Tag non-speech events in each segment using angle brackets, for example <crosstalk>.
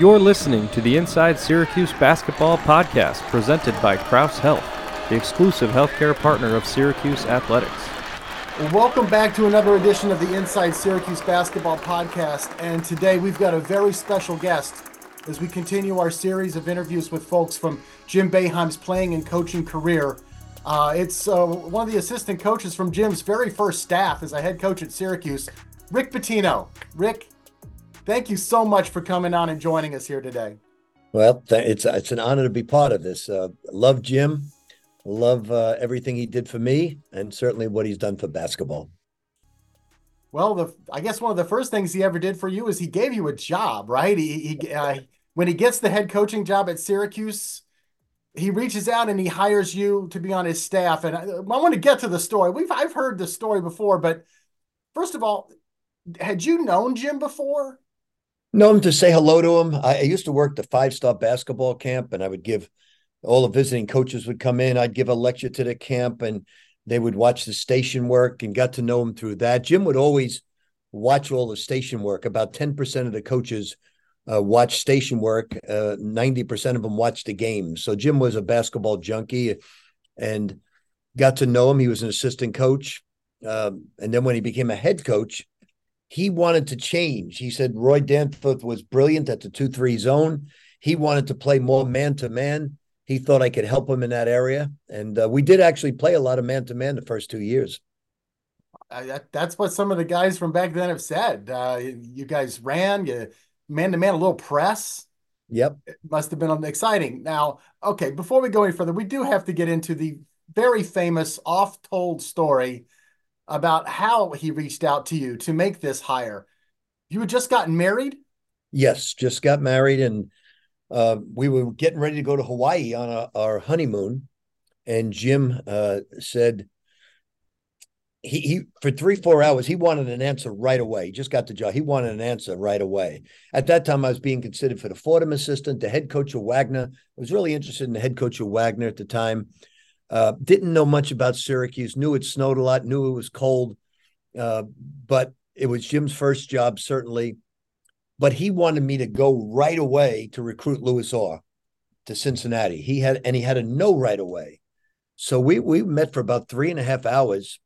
You're listening to the Inside Syracuse Basketball Podcast presented by Crouse Health, the exclusive healthcare partner of Syracuse Athletics. Welcome back to another edition of the Inside Syracuse Basketball Podcast. And today we've got a very special guest as we continue our series of interviews with folks from Jim Boeheim's playing and coaching career. Uh, it's uh, one of the assistant coaches from Jim's very first staff as a head coach at Syracuse, Rick Pitino. Rick, thank you so much for coming on and joining us here today. Well, th- it's it's an honor to be part of this. Uh, love Jim, love uh, everything he did for me, and certainly what he's done for basketball. Well, the I guess one of the first things he ever did for you is he gave you a job, right? He, he uh, when he gets the head coaching job at Syracuse, he reaches out and he hires you to be on his staff. And I, I want to get to the story. We've I've heard the story before, but first of all, had you known Jim before? Know him to say hello to him. I, I used to work the five star basketball camp, and I would give all the visiting coaches would come in. I'd give a lecture to the camp, and they would watch the station work and got to know him through that. Jim would always watch all the station work. About ten percent of the coaches uh, watch station work. Uh, ninety percent of them watch the games. So Jim was a basketball junkie, and got to know him. He was an assistant coach, um, and then when he became a head coach, he wanted to change. He said Roy Danforth was brilliant at the two-three zone. He wanted to play more man-to-man. He thought I could help him in that area, and uh, we did actually play a lot of man-to-man the first two years. Uh, that, that's what some of the guys from back then have said. Uh, you guys ran, you man to man, a little press. Yep. It must have been exciting. Now, okay, before we go any further, we do have to get into the very famous oft told story about how he reached out to you to make this hire. You had just gotten married? Yes, just got married, and uh, we were getting ready to go to Hawaii on a, our honeymoon. And Jim uh, said, he, he for three four hours he wanted an answer right away he just got the job he wanted an answer right away at that time i was being considered for the fordham assistant the head coach of wagner i was really interested in the head coach of wagner at the time uh, didn't know much about syracuse knew it snowed a lot knew it was cold uh, but it was jim's first job certainly but he wanted me to go right away to recruit louis orr to cincinnati he had and he had to know right away so we we met for about three and a half hours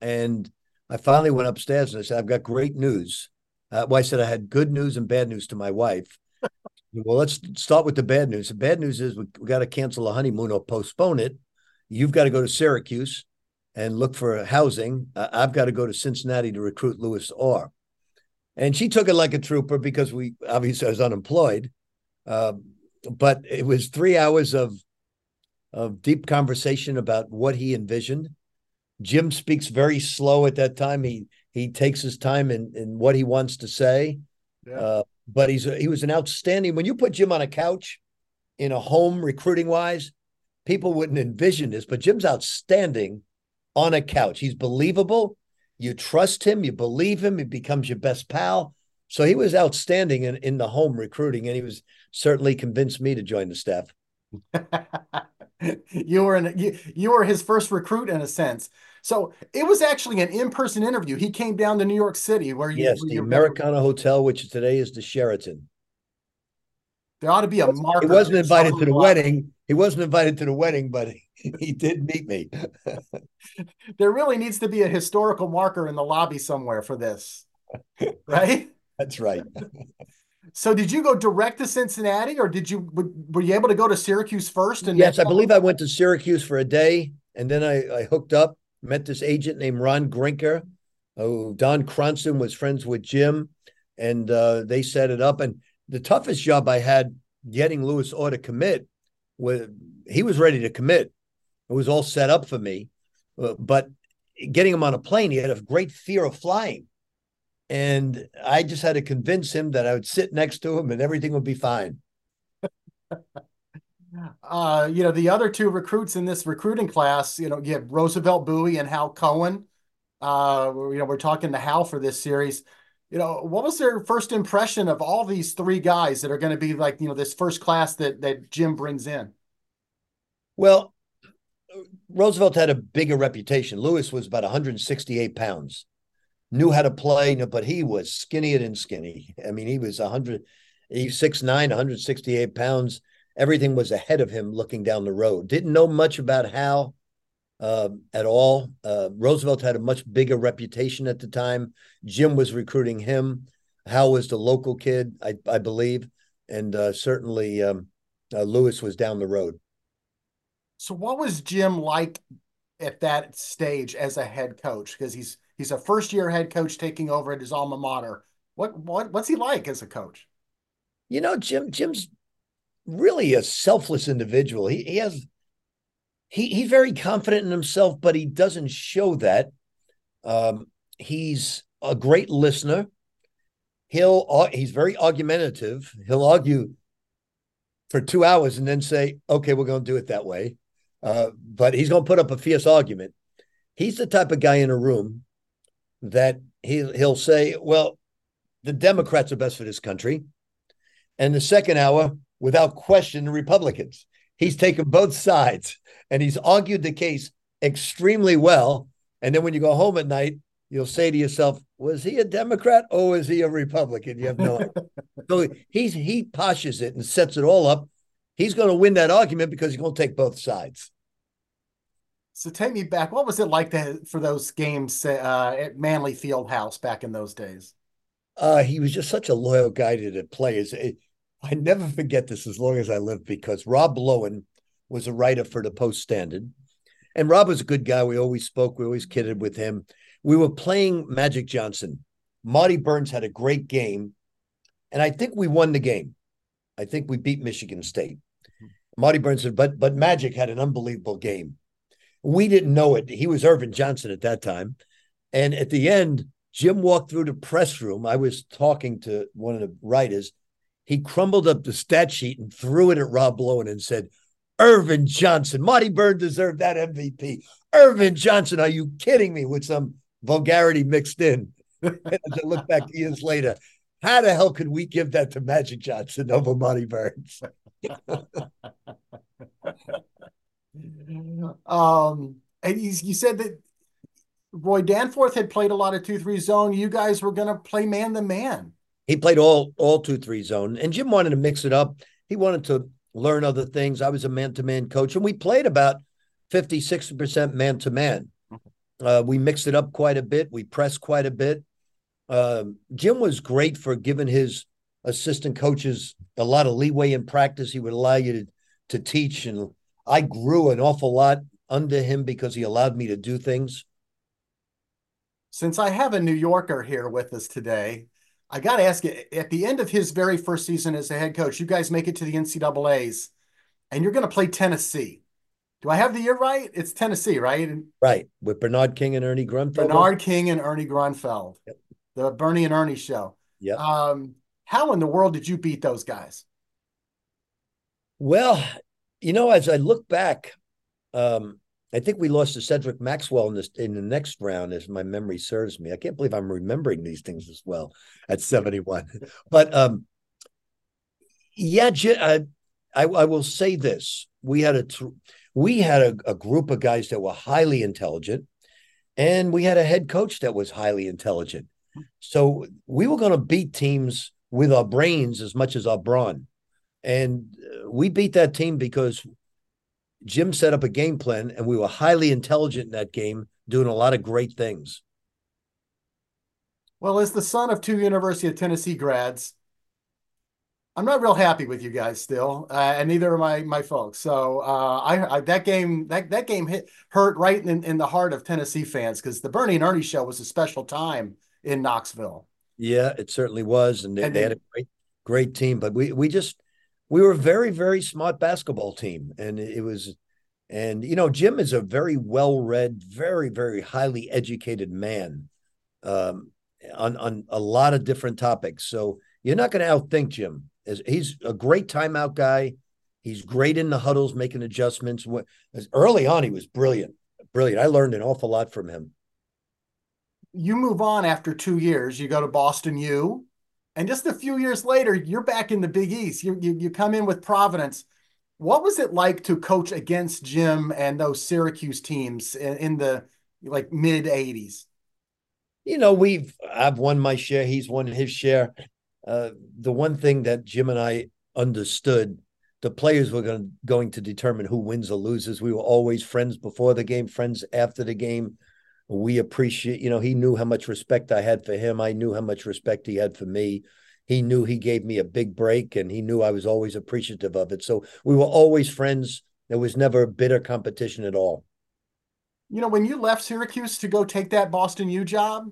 and I finally went upstairs and I said, I've got great news. Uh, well, I said I had good news and bad news to my wife. <laughs> well, let's start with the bad news. The bad news is we, we got to cancel the honeymoon or postpone it. You've got to go to Syracuse and look for housing. Uh, I've got to go to Cincinnati to recruit Louis Orr. And she took it like a trooper because we obviously I was unemployed. Uh, but it was three hours of of deep conversation about what he envisioned Jim speaks very slow at that time. He he takes his time in, in what he wants to say. Yeah. Uh, but he's a, he was an outstanding. When you put Jim on a couch in a home recruiting wise, people wouldn't envision this. But Jim's outstanding on a couch. He's believable. You trust him. You believe him. He becomes your best pal. So he was outstanding in, in the home recruiting, and he was certainly convinced me to join the staff. <laughs> you were in, you, you were his first recruit in a sense. So it was actually an in-person interview. He came down to New York City where you Yes, where the Americana Hotel, which today is the Sheraton. There ought to be a marker. He wasn't invited to the wedding. He wasn't invited to the wedding, but he, he did meet me. <laughs> there really needs to be a historical marker in the lobby somewhere for this. <laughs> Right? That's right. So did you go direct to Cincinnati or did you were you able to go to Syracuse first and Yes, I believe I went to Syracuse for a day and then I, I hooked up met this agent named Ron Grinker, who Don Cronson was friends with Jim, and uh, they set it up. And the toughest job I had getting Louis Orr to commit was he was ready to commit. It was all set up for me, uh, but getting him on a plane, he had a great fear of flying. And I just had to convince him that I would sit next to him and everything would be fine. <laughs> uh, you know, the other two recruits in this recruiting class, you know, you have Roosevelt Bowie and Hal Cohen. Uh, you know, we're talking to Hal for this series. You know, what was their first impression of all these three guys that are going to be like, you know, this first class that that Jim brings in? Well, Roosevelt had a bigger reputation. Louis was about 168 pounds, knew how to play, but he was skinnier than skinny. I mean, he was 100 He's 6'9, 168 pounds. Everything was ahead of him looking down the road. Didn't know much about Hal uh, at all. Uh, Roosevelt had a much bigger reputation at the time. Jim was recruiting him. Hal was the local kid, I, I believe. And uh, certainly um, uh, Louis was down the road. So, what was Jim like at that stage as a head coach? Because he's he's a first year head coach taking over at his alma mater. What what what's he like as a coach? You know, Jim Jim's really a selfless individual. He he has he he's very confident in himself, but he doesn't show that. Um, he's a great listener. He'll he's very argumentative. He'll argue for two hours and then say, "Okay, we're going to do it that way." Uh, but he's going to put up a fierce argument. He's the type of guy in a room that he he'll say, "Well, the Democrats are best for this country," and the second hour, without question, the Republicans. He's taken both sides and he's argued the case extremely well. And then when you go home at night, you'll say to yourself, "Was he a Democrat or was he a Republican?" You have no. idea. <laughs> so he's he poshes it and sets it all up he's going to win that argument because he's going to take both sides. So take me back. What was it like to, for those games uh, at Manley Fieldhouse back in those days? Uh, he was just such a loyal guy to the players. I never forget this as long as I live because Rob Lowen was a writer for the Post Standard. And Rob was a good guy. We always spoke, we always kidded with him. We were playing Magic Johnson. Marty Byrnes had a great game. And I think we won the game. I think we beat Michigan State. Mm-hmm. Marty Byrnes said, but but Magic had an unbelievable game. We didn't know it. He was Earvin Johnson at that time. And at the end, Jim walked through the press room. I was talking to one of the writers. He crumbled up the stat sheet and threw it at Rob Lowen and said, Earvin Johnson, Marty Byrnes deserved that MVP. Earvin Johnson, are you kidding me? With some vulgarity mixed in. <laughs> As I look back years later, how the hell could we give that to Magic Johnson over Marty Byrnes? <laughs> um, and you, you said that Roy Danforth had played a lot of two three zone. You guys were going to play man the man. He played all all two three zone, and Jim wanted to mix it up. He wanted to learn other things. I was a man to man coach, and we played about 50, 60 percent man to man. Uh, we mixed it up quite a bit. We pressed quite a bit. Uh, Jim was great for giving his assistant coaches a lot of leeway in practice. He would allow you to, to teach. And I grew an awful lot under him because he allowed me to do things. Since I have a New Yorker here with us today, I got to ask you at the end of his very first season as a head coach, you guys make it to the NCAAs and you're going to play Tennessee. Do I have the year right? It's Tennessee, right? Right. With Bernard King and Ernie Grunfeld. Bernard King and Ernie Grunfeld. Yep. The Bernie and Ernie show. Yeah. Um, how in the world did you beat those guys? Well, you know, as I look back, um, I think we lost to Cedric Maxwell in, this, in the next round, as my memory serves me. I can't believe I'm remembering these things as well at 71. <laughs> but um, yeah, I, I, I, will say this: we had a we had a, a group of guys that were highly intelligent, and we had a head coach that was highly intelligent. So we were going to beat teams with our brains as much as our brawn. And uh, we beat that team because Jim set up a game plan and we were highly intelligent in that game, doing a lot of great things. Well, as the son of two University of Tennessee grads, I'm not real happy with you guys still, uh, and neither are my my folks. So uh, I, I, that game that that game hit hurt right in, in the heart of Tennessee fans because the Bernie and Ernie show was a special time in Knoxville. Yeah, it certainly was, and they, and they had a great, great team. But we we just we were a very very smart basketball team, and it was, and you know, Jim is a very well read, very very highly educated man, um, on on a lot of different topics. So you're not going to outthink Jim. He's a great timeout guy. He's great in the huddles, making adjustments. As Early on, he was brilliant, brilliant. I learned an awful lot from him you move on after two years. You go to Boston U, and just a few years later, you're back in the Big East. You you, you come in with Providence. What was it like to coach against Jim and those Syracuse teams in, in the like mid '80s? You know, we've I've won my share. He's won his share. uh, the one thing that Jim and I understood the players were going, going to determine who wins or loses. We were always friends before the game, friends after the game. We appreciate, you know, he knew how much respect I had for him. I knew how much respect he had for me. He knew he gave me a big break and he knew I was always appreciative of it. So we were always friends. There was never a bitter competition at all. You know, when you left Syracuse to go take that Boston U job,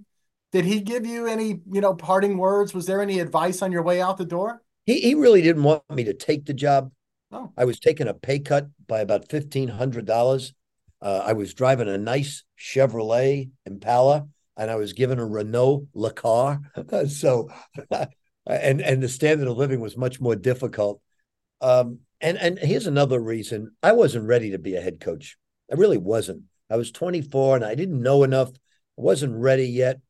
did he give you any, you know, parting words? Was there any advice on your way out the door? He he really didn't want me to take the job. Oh. I was taking a pay cut by about fifteen hundred dollars. Uh, I was driving a nice Chevrolet Impala, and I was given a Renault Le Car. <laughs> so, <laughs> and and the standard of living was much more difficult. Um, and and here's another reason: I wasn't ready to be a head coach. I really wasn't. I was 24 and I didn't know enough. I wasn't ready yet.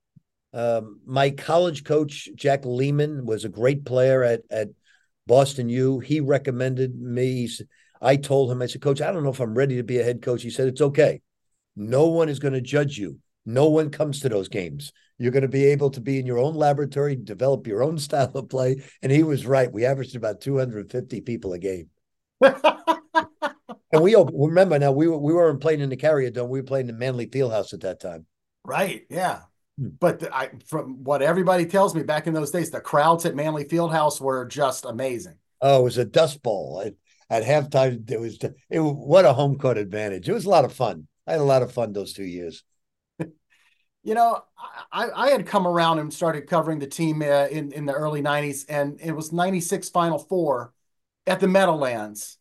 Um, my college coach Jack Leaman was a great player at at Boston U. He recommended me. I told him, I said, Coach, I don't know if I'm ready to be a head coach. He said, It's okay. No one is going to judge you. No one comes to those games. You're going to be able to be in your own laboratory, develop your own <laughs> style of play. And he was right. We averaged about 250 people a game. <laughs> and we remember now we were we weren't playing in the Carrier Dome. We were playing in Manley Fieldhouse at that time. Right. Yeah. Hmm. But the, I, from what everybody tells me back in those days, the crowds at Manley Fieldhouse were just amazing. Oh, it was a dust bowl. At, at halftime, it was it, what a home court advantage. It was a lot of fun. I had a lot of fun those two years. <laughs> you know, I, I had come around and started covering the team uh, in in the early '90s, and it was '96 Final Four at the Meadowlands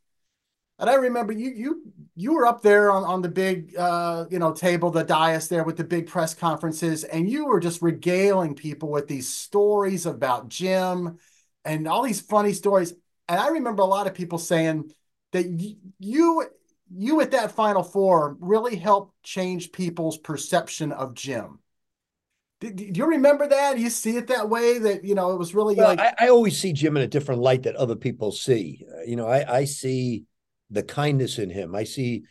and I remember you you you were up there on, on the big uh, you know table, the dais there with the big press conferences, and you were just regaling people with these stories about Jim and all these funny stories. And I remember a lot of people saying that you you at that Final Four really helped change people's perception of Jim. Do, do you remember that? You see it that way? That you know it was really well, like I, I, always see Jim in a different light that other people see. Uh, you know, I, I see the kindness in him. I see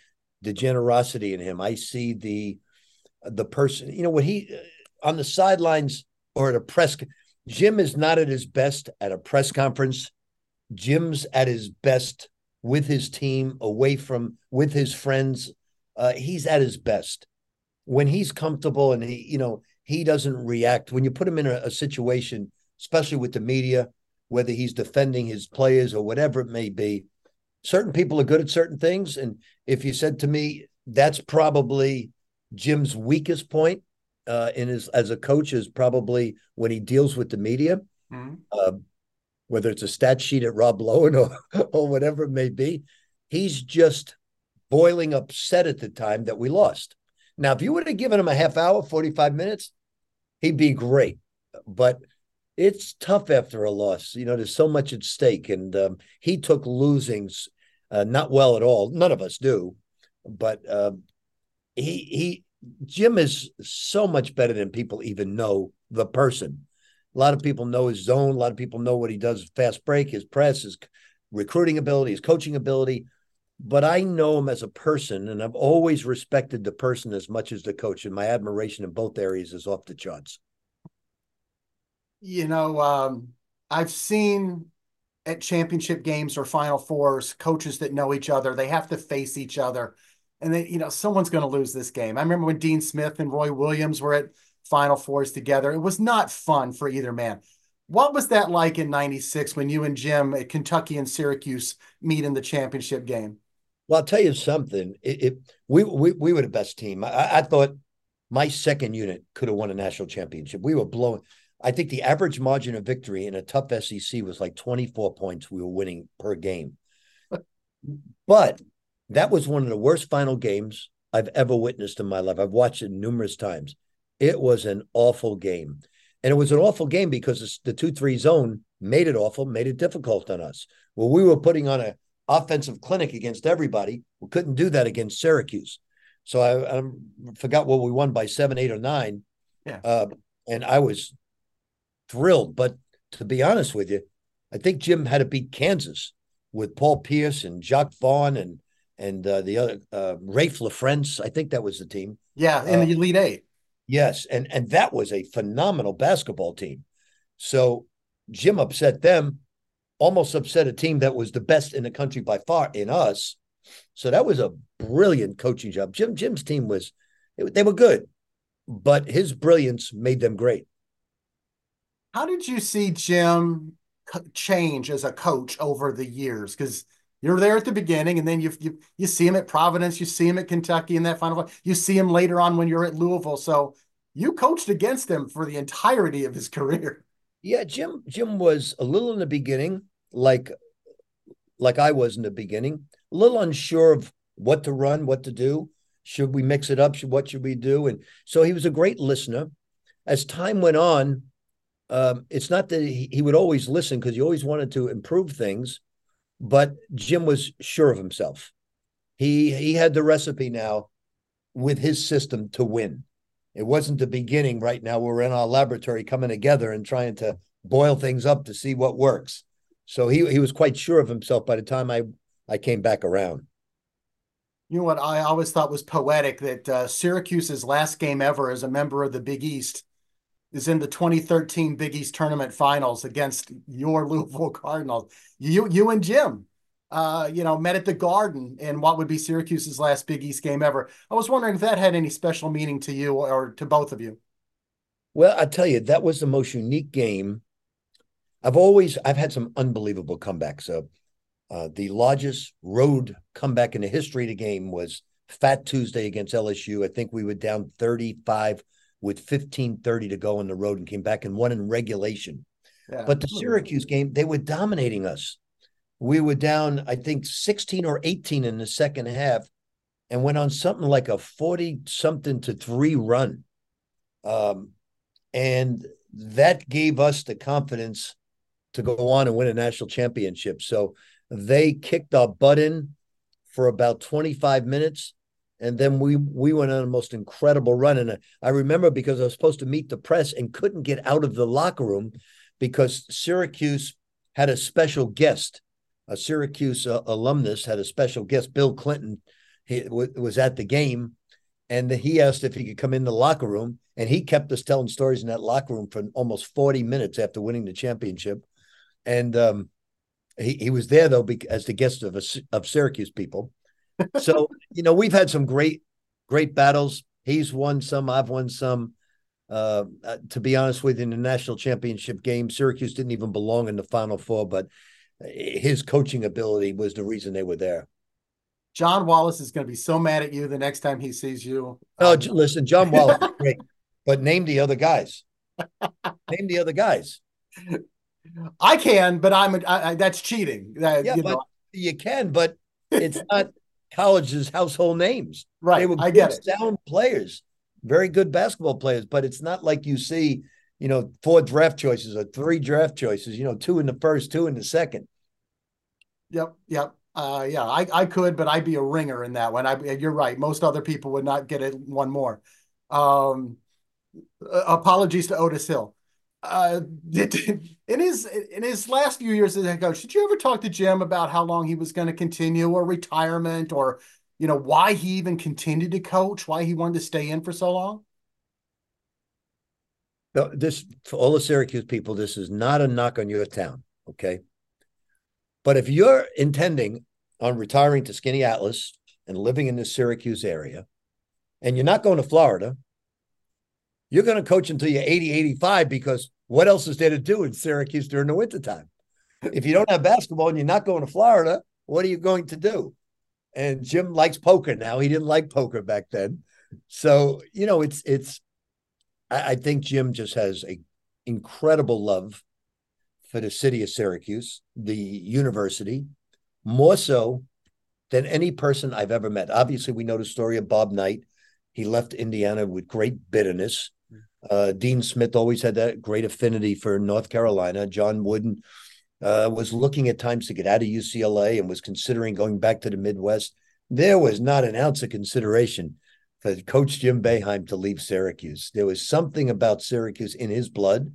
the generosity in him. I see the the person. You know, when he uh, on the sidelines or at a press, Jim is not at his best at a press conference. Jim's at his best with his team, away from with his friends. Uh, he's at his best when he's comfortable and he, you know, he doesn't react. When you put him in a, a situation, especially with the media, whether he's defending his players or whatever it may be, certain people are good at certain things. And if you said to me, that's probably Jim's weakest point uh, in his as a coach is probably when he deals with the media, mm-hmm. uh, whether it's a stat sheet at Rob Lowen or <laughs> or whatever it may be. He's just boiling upset at the time that we lost. Now, if you would have given him a half hour, 45 minutes, he'd be great. But it's tough after a loss. You know, there's so much at stake. And um, he took losings uh, not well at all. None of us do, but uh, he he Jim is so much better than people even know the person. A lot of people know his zone. A lot of people know what he does fast break, his press, his recruiting ability, his coaching ability. But I know him as a person, and I've always respected the person as much as the coach. And my admiration in both areas is off the charts. You know, um, I've seen at championship games or final fours, coaches that know each other, they have to face each other. And they, you know, someone's going to lose this game. I remember when Dean Smith and Roy Williams were at final fours together. It was not fun for either man. What was that like in 96 when you and Jim at Kentucky and Syracuse meet in the championship game? Well, I'll tell you something. It, it we, we we were the best team. I, I thought my second unit could have won a national championship. We were blowing. I think the average margin of victory in a tough SEC was like 24 points we were winning per game. <laughs> but that was one of the worst final games I've ever witnessed in my life. I've watched it numerous times. It was an awful game. And it was an awful game because the 2 3 zone made it awful, made it difficult on us. Well, we were putting on an offensive clinic against everybody. We couldn't do that against Syracuse. So I, I forgot what we won by seven, eight, or nine. Yeah. Uh, and I was thrilled. But to be honest with you, I think Jim had to beat Kansas with Paul Pierce and Jacque Vaughn and and uh, the other uh, Raef LaFrentz. I think that was the team. Yeah, in the uh, Elite Eight. Yes, and and that was a phenomenal basketball team. So Jim upset them, almost upset a team that was the best in the country by far in us. So that was a brilliant coaching job. Jim Jim's team was they were good, but his brilliance made them great. How did you see Jim change as a coach over the years? Because you're there at the beginning, and then you you you see him at Providence, you see him at Kentucky in that final. You see him later on when you're at Louisville. So you coached against him for the entirety of his <laughs> career. Yeah, Jim Jim was a little in the beginning, like like I was in the beginning, a little unsure of what to run, what to do. Should we mix it up? Should, what should we do? And so he was a great listener. As time went on, um, it's not that he, he would always listen because he always wanted to improve things, but Jim was sure of himself. He he had the recipe now with his system to win. It wasn't the beginning right now. We're in our laboratory coming together and trying to boil things up to see what works. So he he was quite sure of himself by the time I I came back around. You know what I always thought was poetic that uh, Syracuse's last game ever as a member of the Big East is in the 2013 Big East tournament finals against your <laughs> Louisville Cardinals. You you and Jim uh, you know, met at the Garden in what would be Syracuse's last Big East game ever. I was wondering if that had any special meaning to you or to both of you. Well, I tell you, that was the most unique game. I've always I've had some unbelievable comebacks. Uh, uh, the largest road comeback in the history of the game was Fat Tuesday against LSU. I think we were down 35 with 15:30 to go on the road and came back and won in regulation. Yeah. But the Syracuse game, they were dominating us we were down, I think, 16 or 18 in the second half and went on something like a 40 something to three run. Um, and that gave us the confidence to go on and win a national championship. So they kicked our butt in for about 25 minutes. And then we we went on a most incredible run. And I remember because I was supposed to meet the press and couldn't get out of the locker room because Syracuse had a special guest. A Syracuse uh, alumnus had a special guest, Bill Clinton, he w- was at the game, and he asked if he could come in the locker room, and he kept us telling stories in that locker room for almost forty minutes after winning the championship, and um, he he was there though as the guest of a, of Syracuse people. So you know we've had some great great battles. He's won some, I've won some. Uh, to be honest with you, in the national championship game, Syracuse didn't even belong in the Final Four, but his coaching ability was the reason they were there. John Wallace is going to be so mad at you the next time he sees you. Oh, um, listen, John Wallace is great, <laughs> but name the other guys. name the other guys. I can, but I'm I, I, that's cheating. yeah, you but know. you can, but it's not college's household names. Right, they were I get it. sound players, very good basketball players, but it's not like you see you know, four draft choices or three draft choices, you know, two in the first, two in the second. Yep. Yep. Uh, yeah, I, I could, but I'd be a ringer in that one. I, you're right. Most other people would not get it one more. Um, apologies to Otis Hill. Uh, <laughs> in his in his last few years as head coach, did you ever talk to Jim about how long he was going to continue, or retirement, or you know why he even continued to coach, why he wanted to stay in for so long? No, this for all the Syracuse people, this is not a knock on your town, okay? But if you're intending on retiring to Skaneateles and living in the Syracuse area, and you're not going to Florida, you're going to coach until you're 80, 85 because what else is there to do in Syracuse during the wintertime? If you don't have basketball and you're not going to Florida, what are you going to do? And Jim likes poker now. He didn't like poker back then. So, you know, it's it's I, I think Jim just has a incredible love for the city of Syracuse, the university, more so than any person I've ever met. Obviously, we know the story of Bob Knight. He left Indiana with great bitterness. Uh, Dean Smith always had that great affinity for North Carolina. John Wooden uh, was looking at times to get out of UCLA and was considering going back to the Midwest. There was not an ounce of consideration for Coach Jim Boeheim to leave Syracuse. There was something about Syracuse in his blood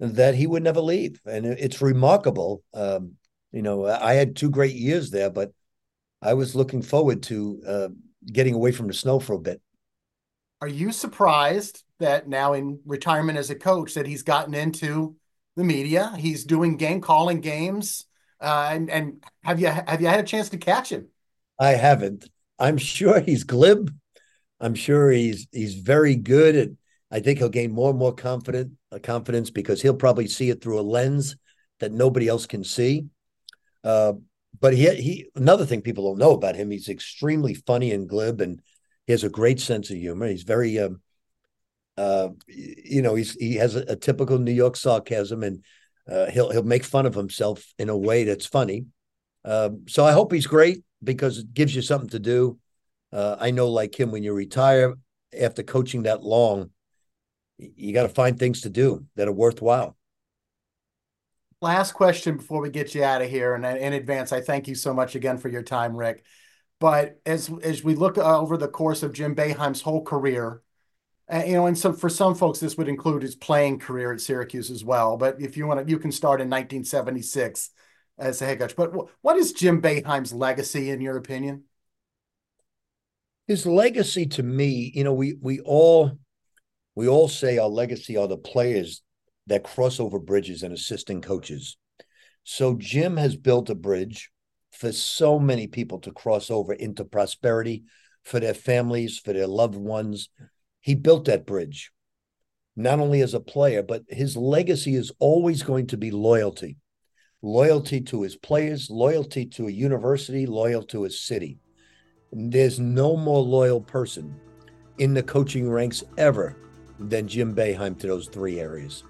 that he would never leave, and it's remarkable. Um, you know, I had two great years there, but I was looking forward to uh, getting away from the snow for a bit. Are you surprised that now in retirement as a coach that he's gotten into the media. He's doing game calling games. Uh, and and have you have you had a chance to catch him? I haven't. I'm sure he's glib. I'm sure he's he's very good at. I think he'll gain more and more confident uh, confidence because he'll probably see it through a lens that nobody else can see. Uh, but he he another thing people don't know about him, he's extremely funny and glib, and he has a great sense of humor. He's very um, uh, you know, he's he has a, a typical New York sarcasm, and uh, he'll he'll make fun of himself in a way that's funny. Uh, so I hope he's great because it gives you something to do. Uh, I know, like him, when you retire after coaching that long, you got to find things to do that are worthwhile. Last question before we get you out of here, and in advance, I thank you so much again for your time, Rick. But as as we look over the course of Jim Boeheim's whole career, uh, Uh, you know, and so for some folks, this would include his playing career at Syracuse as well. But if you want to, you can start in 1976 as a head coach. But what is Jim Boeheim's legacy, in your opinion? His legacy to me, you know, we we all we all say our legacy are the players that cross over bridges and assisting coaches. So Jim has built a bridge for so many people to cross over into prosperity for their families, for their loved ones, he built that bridge, not only as a player, but his legacy is always going to be loyalty loyalty to his players, loyalty to a university, loyal to his city. There's no more loyal person in the coaching ranks ever than Jim Boeheim to those three areas.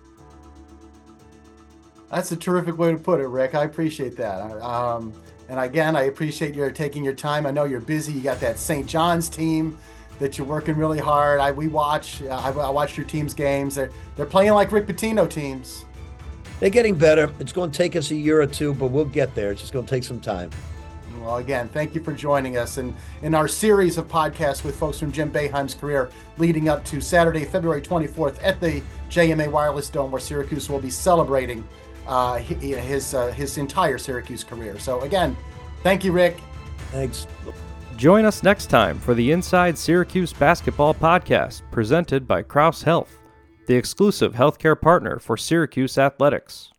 That's a terrific way to put it, Rick. I appreciate that. Um, and again, I appreciate your taking your time. I know you're busy. You got that St. John's team that you're working really hard. I we watch. I, I watch your team's games. They're they're playing like Rick Pitino teams. They're getting better. It's going to take us a year or two, but we'll get there. It's just going to take some time. Well, again, thank you for joining us and in our series of podcasts with folks from Jim Boeheim's career leading up to Saturday, February 24th at the JMA Wireless Dome, where Syracuse will be celebrating uh, his uh, his entire Syracuse career. So again, thank you, Rick. Thanks. Join us next time for the Inside Syracuse Basketball Podcast, presented by Crouse Health, the exclusive healthcare partner for Syracuse Athletics.